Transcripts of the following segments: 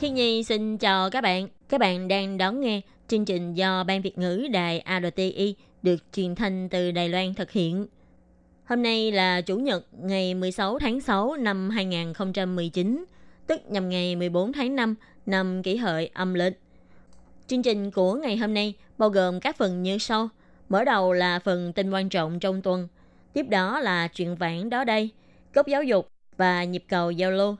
Thiên Nhi xin chào các bạn. Các bạn đang đón nghe chương trình do Ban Việt ngữ Đài RTI được truyền thanh từ Đài Loan thực hiện. Hôm nay là Chủ nhật ngày 16 tháng 6 năm 2019, tức nhằm ngày 14 tháng 5 năm kỷ hợi âm lịch. Chương trình của ngày hôm nay bao gồm các phần như sau. Mở đầu là phần tin quan trọng trong tuần. Tiếp đó là chuyện vãn đó đây, cốc giáo dục và nhịp cầu giao lưu.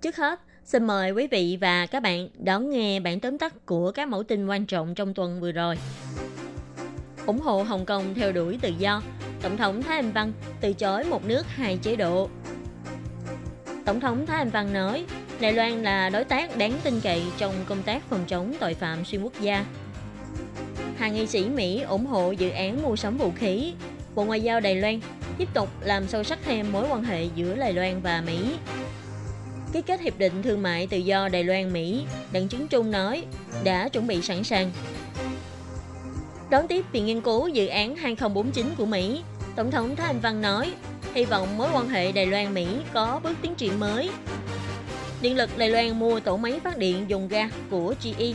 Trước hết, xin mời quý vị và các bạn đón nghe bản tóm tắt của các mẫu tin quan trọng trong tuần vừa rồi. ủng hộ Hồng Kông theo đuổi tự do. Tổng thống Thái Anh Văn từ chối một nước hai chế độ. Tổng thống Thái Anh Văn nói, Đài Loan là đối tác đáng tin cậy trong công tác phòng chống tội phạm xuyên quốc gia. Hàng nghị sĩ Mỹ ủng hộ dự án mua sắm vũ khí. Bộ Ngoại giao Đài Loan tiếp tục làm sâu sắc thêm mối quan hệ giữa Đài Loan và Mỹ. Ký kết hiệp định thương mại tự do Đài Loan Mỹ, Đặng Chứng Trung nói đã chuẩn bị sẵn sàng Đón tiếp viện nghiên cứu dự án 2049 của Mỹ, Tổng thống Thái Anh Văn nói, hy vọng mối quan hệ Đài Loan-Mỹ có bước tiến triển mới. Điện lực Đài Loan mua tổ máy phát điện dùng ga của GE.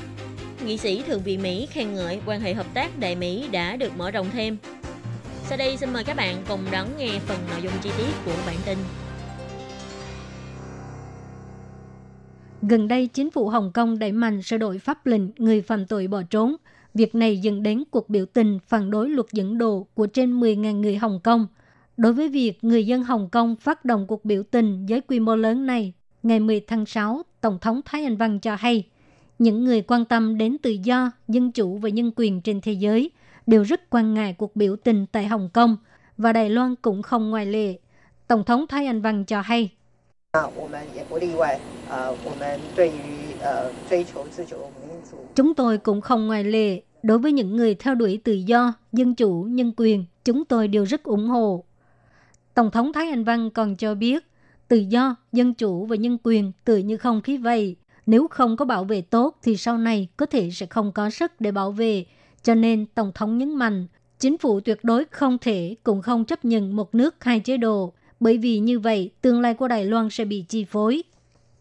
Nghị sĩ Thượng viện Mỹ khen ngợi quan hệ hợp tác Đài Mỹ đã được mở rộng thêm. Sau đây xin mời các bạn cùng đón nghe phần nội dung chi tiết của bản tin. Gần đây, chính phủ Hồng Kông đẩy mạnh sửa đổi pháp lệnh người phạm tội bỏ trốn – Việc này dẫn đến cuộc biểu tình phản đối luật dẫn độ của trên 10.000 người Hồng Kông. Đối với việc người dân Hồng Kông phát động cuộc biểu tình với quy mô lớn này, ngày 10 tháng 6, Tổng thống Thái Anh Văn cho hay, những người quan tâm đến tự do, dân chủ và nhân quyền trên thế giới đều rất quan ngại cuộc biểu tình tại Hồng Kông và Đài Loan cũng không ngoại lệ. Tổng thống Thái Anh Văn cho hay. Chúng tôi cũng không ngoại lệ. Đối với những người theo đuổi tự do, dân chủ, nhân quyền, chúng tôi đều rất ủng hộ. Tổng thống Thái Anh Văn còn cho biết, tự do, dân chủ và nhân quyền tự như không khí vậy. Nếu không có bảo vệ tốt thì sau này có thể sẽ không có sức để bảo vệ. Cho nên Tổng thống nhấn mạnh, chính phủ tuyệt đối không thể cũng không chấp nhận một nước hai chế độ, bởi vì như vậy tương lai của Đài Loan sẽ bị chi phối.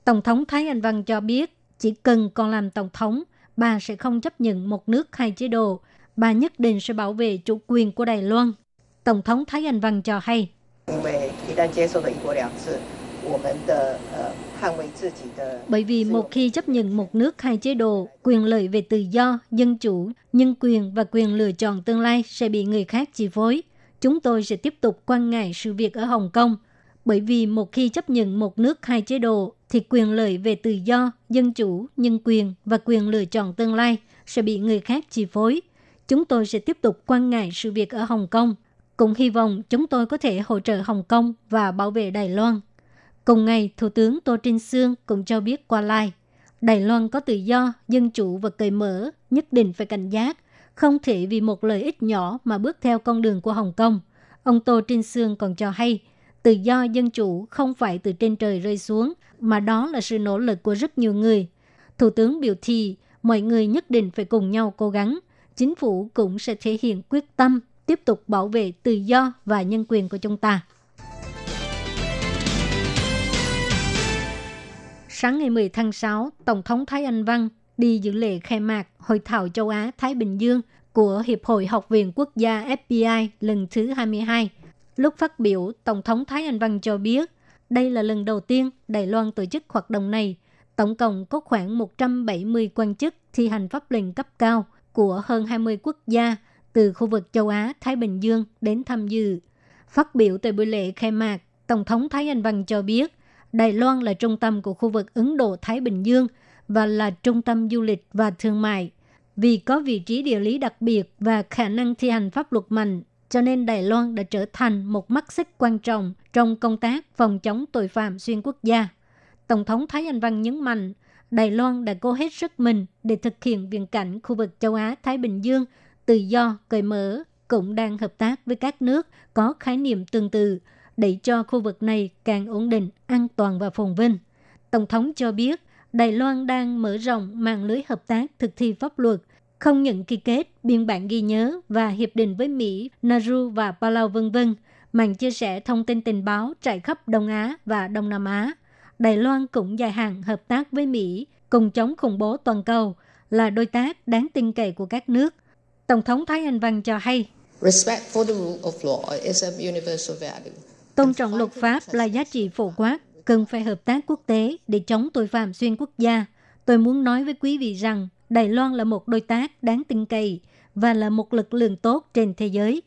Tổng thống Thái Anh Văn cho biết, chỉ cần còn làm tổng thống, bà sẽ không chấp nhận một nước hai chế độ. Bà nhất định sẽ bảo vệ chủ quyền của Đài Loan. Tổng thống Thái Anh Văn cho hay. Bởi vì một khi chấp nhận một nước hai chế độ, quyền lợi về tự do, dân chủ, nhân quyền và quyền lựa chọn tương lai sẽ bị người khác chi phối. Chúng tôi sẽ tiếp tục quan ngại sự việc ở Hồng Kông. Bởi vì một khi chấp nhận một nước hai chế độ, thì quyền lợi về tự do, dân chủ, nhân quyền và quyền lựa chọn tương lai sẽ bị người khác chi phối. Chúng tôi sẽ tiếp tục quan ngại sự việc ở Hồng Kông. Cũng hy vọng chúng tôi có thể hỗ trợ Hồng Kông và bảo vệ Đài Loan. Cùng ngày, Thủ tướng Tô Trinh Sương cũng cho biết qua lai, Đài Loan có tự do, dân chủ và cởi mở, nhất định phải cảnh giác, không thể vì một lợi ích nhỏ mà bước theo con đường của Hồng Kông. Ông Tô Trinh Sương còn cho hay, tự do dân chủ không phải từ trên trời rơi xuống, mà đó là sự nỗ lực của rất nhiều người. Thủ tướng biểu thị mọi người nhất định phải cùng nhau cố gắng. Chính phủ cũng sẽ thể hiện quyết tâm tiếp tục bảo vệ tự do và nhân quyền của chúng ta. Sáng ngày 10 tháng 6, Tổng thống Thái Anh Văn đi dự lễ khai mạc Hội thảo châu Á-Thái Bình Dương của Hiệp hội Học viện Quốc gia FBI lần thứ 22. Lúc phát biểu, Tổng thống Thái Anh Văn cho biết, đây là lần đầu tiên Đài Loan tổ chức hoạt động này. Tổng cộng có khoảng 170 quan chức thi hành pháp lệnh cấp cao của hơn 20 quốc gia từ khu vực châu Á, Thái Bình Dương đến tham dự. Phát biểu tại buổi lễ khai mạc, Tổng thống Thái Anh Văn cho biết Đài Loan là trung tâm của khu vực Ấn Độ-Thái Bình Dương và là trung tâm du lịch và thương mại. Vì có vị trí địa lý đặc biệt và khả năng thi hành pháp luật mạnh, cho nên Đài Loan đã trở thành một mắt xích quan trọng trong công tác phòng chống tội phạm xuyên quốc gia. Tổng thống Thái Anh Văn nhấn mạnh, Đài Loan đã cố hết sức mình để thực hiện viễn cảnh khu vực châu Á-Thái Bình Dương tự do, cởi mở, cũng đang hợp tác với các nước có khái niệm tương tự để cho khu vực này càng ổn định, an toàn và phồn vinh. Tổng thống cho biết Đài Loan đang mở rộng mạng lưới hợp tác thực thi pháp luật, không những ký kết biên bản ghi nhớ và hiệp định với Mỹ, Nauru và Palau vân vân, màn chia sẻ thông tin tình báo trải khắp Đông Á và Đông Nam Á. Đài Loan cũng dài hạn hợp tác với Mỹ cùng chống khủng bố toàn cầu là đối tác đáng tin cậy của các nước. Tổng thống Thái Anh Văn cho hay, Tôn trọng luật pháp là giá trị phổ quát, cần phải hợp tác quốc tế để chống tội phạm xuyên quốc gia. Tôi muốn nói với quý vị rằng Đài Loan là một đối tác đáng tin cậy và là một lực lượng tốt trên thế giới.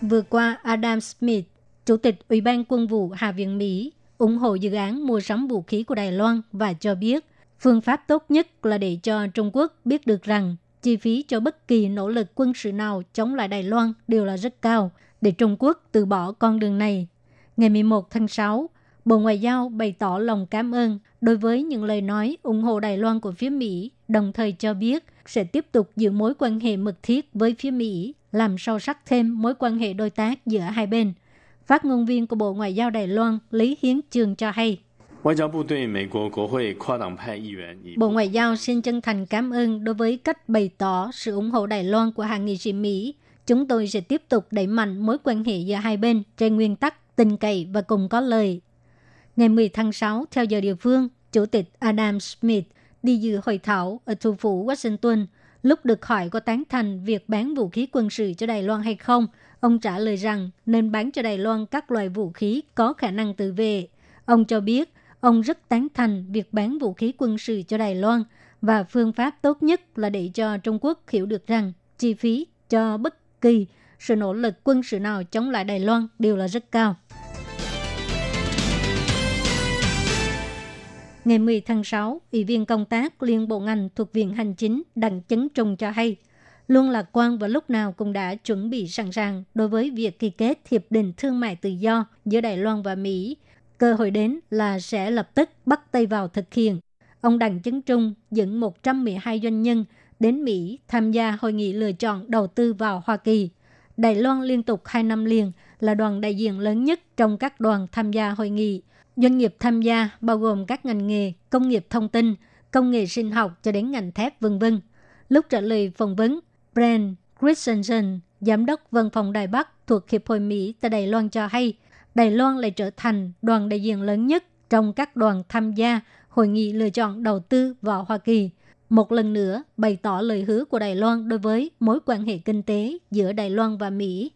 Vừa qua, Adam Smith, Chủ tịch Ủy ban quân vụ Hạ viện Mỹ, ủng hộ dự án mua sắm vũ khí của Đài Loan và cho biết phương pháp tốt nhất là để cho Trung Quốc biết được rằng chi phí cho bất kỳ nỗ lực quân sự nào chống lại Đài Loan đều là rất cao, để Trung Quốc từ bỏ con đường này. Ngày 11 tháng 6, Bộ Ngoại giao bày tỏ lòng cảm ơn đối với những lời nói ủng hộ Đài Loan của phía Mỹ, đồng thời cho biết sẽ tiếp tục giữ mối quan hệ mật thiết với phía Mỹ, làm sâu sắc thêm mối quan hệ đối tác giữa hai bên. Phát ngôn viên của Bộ Ngoại giao Đài Loan Lý Hiến Trường cho hay, Bộ Ngoại giao xin chân thành cảm ơn đối với cách bày tỏ sự ủng hộ Đài Loan của hàng nghị sĩ Mỹ. Chúng tôi sẽ tiếp tục đẩy mạnh mối quan hệ giữa hai bên trên nguyên tắc tình cậy và cùng có lời. Ngày 10 tháng 6, theo giờ địa phương, Chủ tịch Adam Smith đi dự hội thảo ở thủ phủ Washington. Lúc được hỏi có tán thành việc bán vũ khí quân sự cho Đài Loan hay không, ông trả lời rằng nên bán cho Đài Loan các loại vũ khí có khả năng tự vệ. Ông cho biết Ông rất tán thành việc bán vũ khí quân sự cho Đài Loan và phương pháp tốt nhất là để cho Trung Quốc hiểu được rằng chi phí cho bất kỳ sự nỗ lực quân sự nào chống lại Đài Loan đều là rất cao. Ngày 10 tháng 6, Ủy viên công tác Liên Bộ Ngành thuộc Viện Hành Chính Đặng Chấn Trung cho hay, luôn lạc quan và lúc nào cũng đã chuẩn bị sẵn sàng đối với việc ký kết Hiệp định Thương mại Tự do giữa Đài Loan và Mỹ cơ hội đến là sẽ lập tức bắt tay vào thực hiện. Ông Đặng Chấn Trung dẫn 112 doanh nhân đến Mỹ tham gia hội nghị lựa chọn đầu tư vào Hoa Kỳ. Đài Loan liên tục 2 năm liền là đoàn đại diện lớn nhất trong các đoàn tham gia hội nghị. Doanh nghiệp tham gia bao gồm các ngành nghề công nghiệp thông tin, công nghệ sinh học cho đến ngành thép vân vân. Lúc trả lời phỏng vấn, Brent Christensen, giám đốc văn phòng Đài Bắc thuộc Hiệp hội Mỹ tại Đài Loan cho hay – Đài Loan lại trở thành đoàn đại diện lớn nhất trong các đoàn tham gia hội nghị lựa chọn đầu tư vào Hoa Kỳ. Một lần nữa bày tỏ lời hứa của Đài Loan đối với mối quan hệ kinh tế giữa Đài Loan và Mỹ.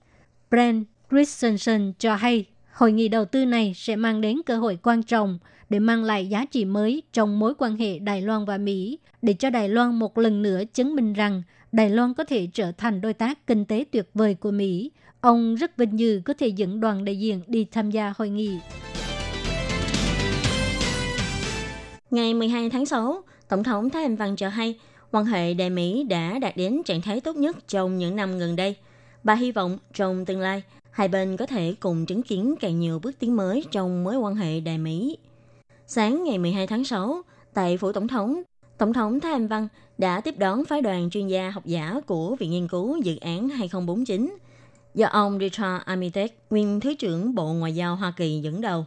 Brent Christensen cho hay hội nghị đầu tư này sẽ mang đến cơ hội quan trọng để mang lại giá trị mới trong mối quan hệ Đài Loan và Mỹ, để cho Đài Loan một lần nữa chứng minh rằng Đài Loan có thể trở thành đối tác kinh tế tuyệt vời của Mỹ Ông rất vinh dự có thể dẫn đoàn đại diện đi tham gia hội nghị. Ngày 12 tháng 6, Tổng thống Thái Anh Văn cho hay quan hệ Đại Mỹ đã đạt đến trạng thái tốt nhất trong những năm gần đây. Bà hy vọng trong tương lai, hai bên có thể cùng chứng kiến càng nhiều bước tiến mới trong mối quan hệ Đại Mỹ. Sáng ngày 12 tháng 6, tại Phủ Tổng thống, Tổng thống Thái Anh Văn đã tiếp đón phái đoàn chuyên gia học giả của Viện Nghiên cứu Dự án 2049 do ông Richard Armitage, nguyên Thứ trưởng Bộ Ngoại giao Hoa Kỳ dẫn đầu.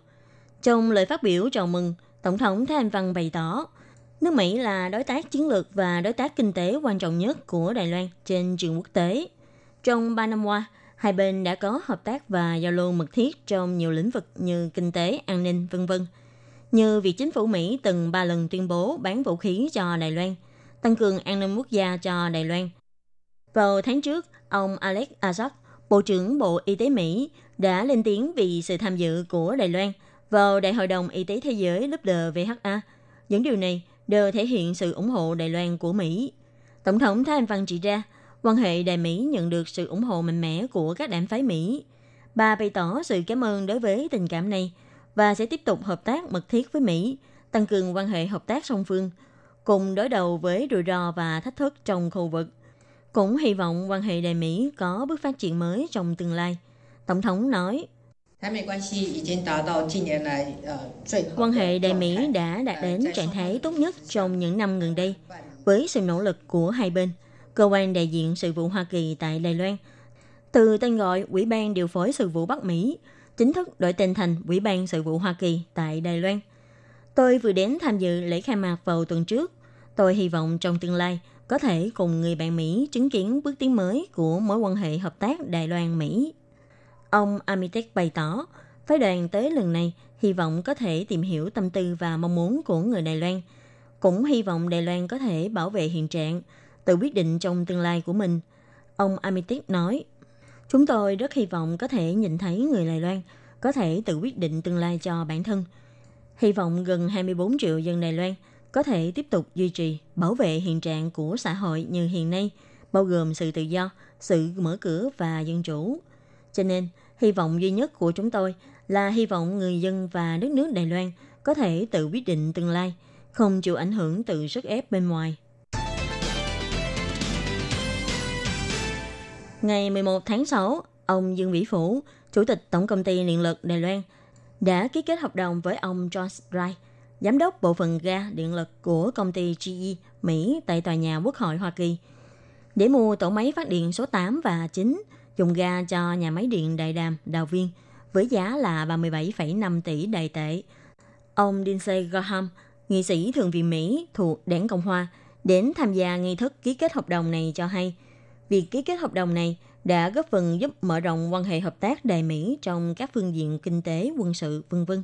Trong lời phát biểu chào mừng, Tổng thống Thái Anh Văn bày tỏ, nước Mỹ là đối tác chiến lược và đối tác kinh tế quan trọng nhất của Đài Loan trên trường quốc tế. Trong 3 năm qua, hai bên đã có hợp tác và giao lưu mật thiết trong nhiều lĩnh vực như kinh tế, an ninh, vân vân. Như việc chính phủ Mỹ từng ba lần tuyên bố bán vũ khí cho Đài Loan, tăng cường an ninh quốc gia cho Đài Loan. Vào tháng trước, ông Alex Azar, Bộ trưởng Bộ Y tế Mỹ đã lên tiếng vì sự tham dự của Đài Loan vào Đại hội đồng Y tế Thế giới WHA. Những điều này đều thể hiện sự ủng hộ Đài Loan của Mỹ. Tổng thống Thái Anh Văn chỉ ra, quan hệ Đài Mỹ nhận được sự ủng hộ mạnh mẽ của các đảng phái Mỹ. Bà bày tỏ sự cảm ơn đối với tình cảm này và sẽ tiếp tục hợp tác mật thiết với Mỹ, tăng cường quan hệ hợp tác song phương, cùng đối đầu với rủi ro và thách thức trong khu vực – cũng hy vọng quan hệ Đài Mỹ có bước phát triển mới trong tương lai. Tổng thống nói, Quan hệ Đại Mỹ đã đạt đến trạng thái tốt nhất trong những năm gần đây. Với sự nỗ lực của hai bên, cơ quan đại diện sự vụ Hoa Kỳ tại Đài Loan từ tên gọi Ủy ban điều phối sự vụ Bắc Mỹ chính thức đổi tên thành Ủy ban sự vụ Hoa Kỳ tại Đài Loan. Tôi vừa đến tham dự lễ khai mạc vào tuần trước. Tôi hy vọng trong tương lai có thể cùng người bạn Mỹ chứng kiến bước tiến mới của mối quan hệ hợp tác Đài Loan-Mỹ. Ông Amitek bày tỏ, phái đoàn tới lần này hy vọng có thể tìm hiểu tâm tư và mong muốn của người Đài Loan. Cũng hy vọng Đài Loan có thể bảo vệ hiện trạng, tự quyết định trong tương lai của mình. Ông Amitek nói, Chúng tôi rất hy vọng có thể nhìn thấy người Đài Loan có thể tự quyết định tương lai cho bản thân. Hy vọng gần 24 triệu dân Đài Loan có thể tiếp tục duy trì, bảo vệ hiện trạng của xã hội như hiện nay, bao gồm sự tự do, sự mở cửa và dân chủ. Cho nên, hy vọng duy nhất của chúng tôi là hy vọng người dân và đất nước Đài Loan có thể tự quyết định tương lai, không chịu ảnh hưởng từ sức ép bên ngoài. Ngày 11 tháng 6, ông Dương Vĩ Phủ, Chủ tịch Tổng công ty Điện lực Đài Loan, đã ký kết hợp đồng với ông George Wright, Giám đốc bộ phận ga điện lực của công ty GE Mỹ tại tòa nhà Quốc hội Hoa Kỳ, để mua tổ máy phát điện số 8 và 9 dùng ga cho nhà máy điện Đại Đàm, Đào Viên với giá là 37,5 tỷ đài tệ. Ông Lindsey Graham, nghị sĩ thượng viện Mỹ thuộc Đảng Cộng Hòa, đến tham gia nghi thức ký kết hợp đồng này cho hay – Việc ký kết hợp đồng này đã góp phần giúp mở rộng quan hệ hợp tác Đài Mỹ trong các phương diện kinh tế, quân sự, vân vân.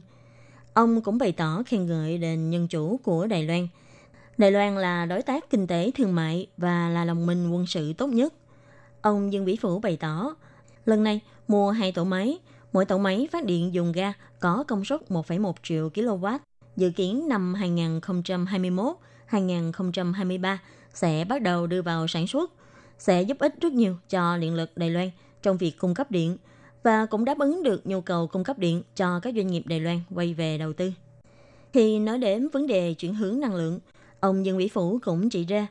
Ông cũng bày tỏ khen ngợi nền nhân chủ của Đài Loan. Đài Loan là đối tác kinh tế thương mại và là đồng minh quân sự tốt nhất. Ông Dương Vĩ Phủ bày tỏ, lần này mua hai tổ máy, mỗi tổ máy phát điện dùng ga có công suất 1,1 triệu kW, dự kiến năm 2021-2023 sẽ bắt đầu đưa vào sản xuất sẽ giúp ích rất nhiều cho điện lực Đài Loan trong việc cung cấp điện và cũng đáp ứng được nhu cầu cung cấp điện cho các doanh nghiệp Đài Loan quay về đầu tư. Khi nói đến vấn đề chuyển hướng năng lượng, ông Dương Vĩ Phủ cũng chỉ ra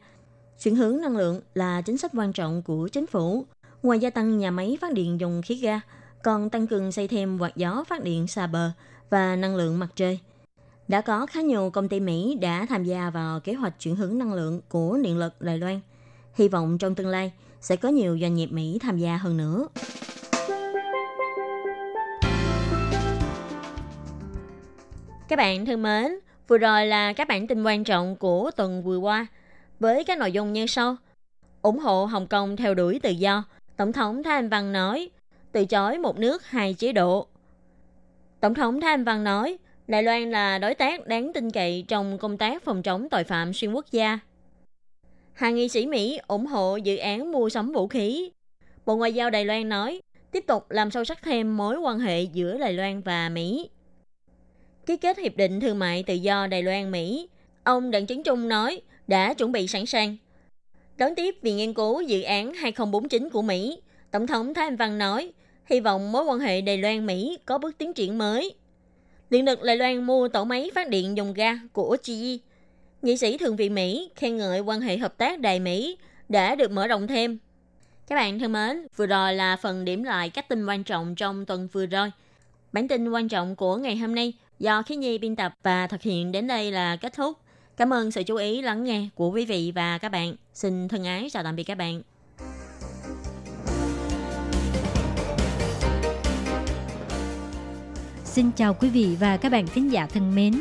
chuyển hướng năng lượng là chính sách quan trọng của chính phủ. Ngoài gia tăng nhà máy phát điện dùng khí ga, còn tăng cường xây thêm quạt gió phát điện xa bờ và năng lượng mặt trời. Đã có khá nhiều công ty Mỹ đã tham gia vào kế hoạch chuyển hướng năng lượng của điện lực Đài Loan – Hy vọng trong tương lai sẽ có nhiều doanh nghiệp Mỹ tham gia hơn nữa. Các bạn thân mến, vừa rồi là các bản tin quan trọng của tuần vừa qua với các nội dung như sau. ủng hộ Hồng Kông theo đuổi tự do, Tổng thống Thái Anh Văn nói, từ chối một nước hai chế độ. Tổng thống Thái Anh Văn nói, Đài Loan là đối tác đáng tin cậy trong công tác phòng chống tội phạm xuyên quốc gia. Hàng nghị sĩ Mỹ ủng hộ dự án mua sắm vũ khí. Bộ Ngoại giao Đài Loan nói, tiếp tục làm sâu sắc thêm mối quan hệ giữa Đài Loan và Mỹ. Ký kết Hiệp định Thương mại Tự do Đài Loan-Mỹ, ông Đặng Trấn Trung nói đã chuẩn bị sẵn sàng. Đón tiếp vì Nghiên cứu Dự án 2049 của Mỹ, Tổng thống Thái Anh Văn nói, hy vọng mối quan hệ Đài Loan-Mỹ có bước tiến triển mới. Điện lực Đài Loan mua tổ máy phát điện dùng ga của GE Nghị sĩ Thượng viện Mỹ khen ngợi quan hệ hợp tác Đài Mỹ đã được mở rộng thêm. Các bạn thân mến, vừa rồi là phần điểm lại các tin quan trọng trong tuần vừa rồi. Bản tin quan trọng của ngày hôm nay do Khí Nhi biên tập và thực hiện đến đây là kết thúc. Cảm ơn sự chú ý lắng nghe của quý vị và các bạn. Xin thân ái chào tạm biệt các bạn. Xin chào quý vị và các bạn khán giả thân mến.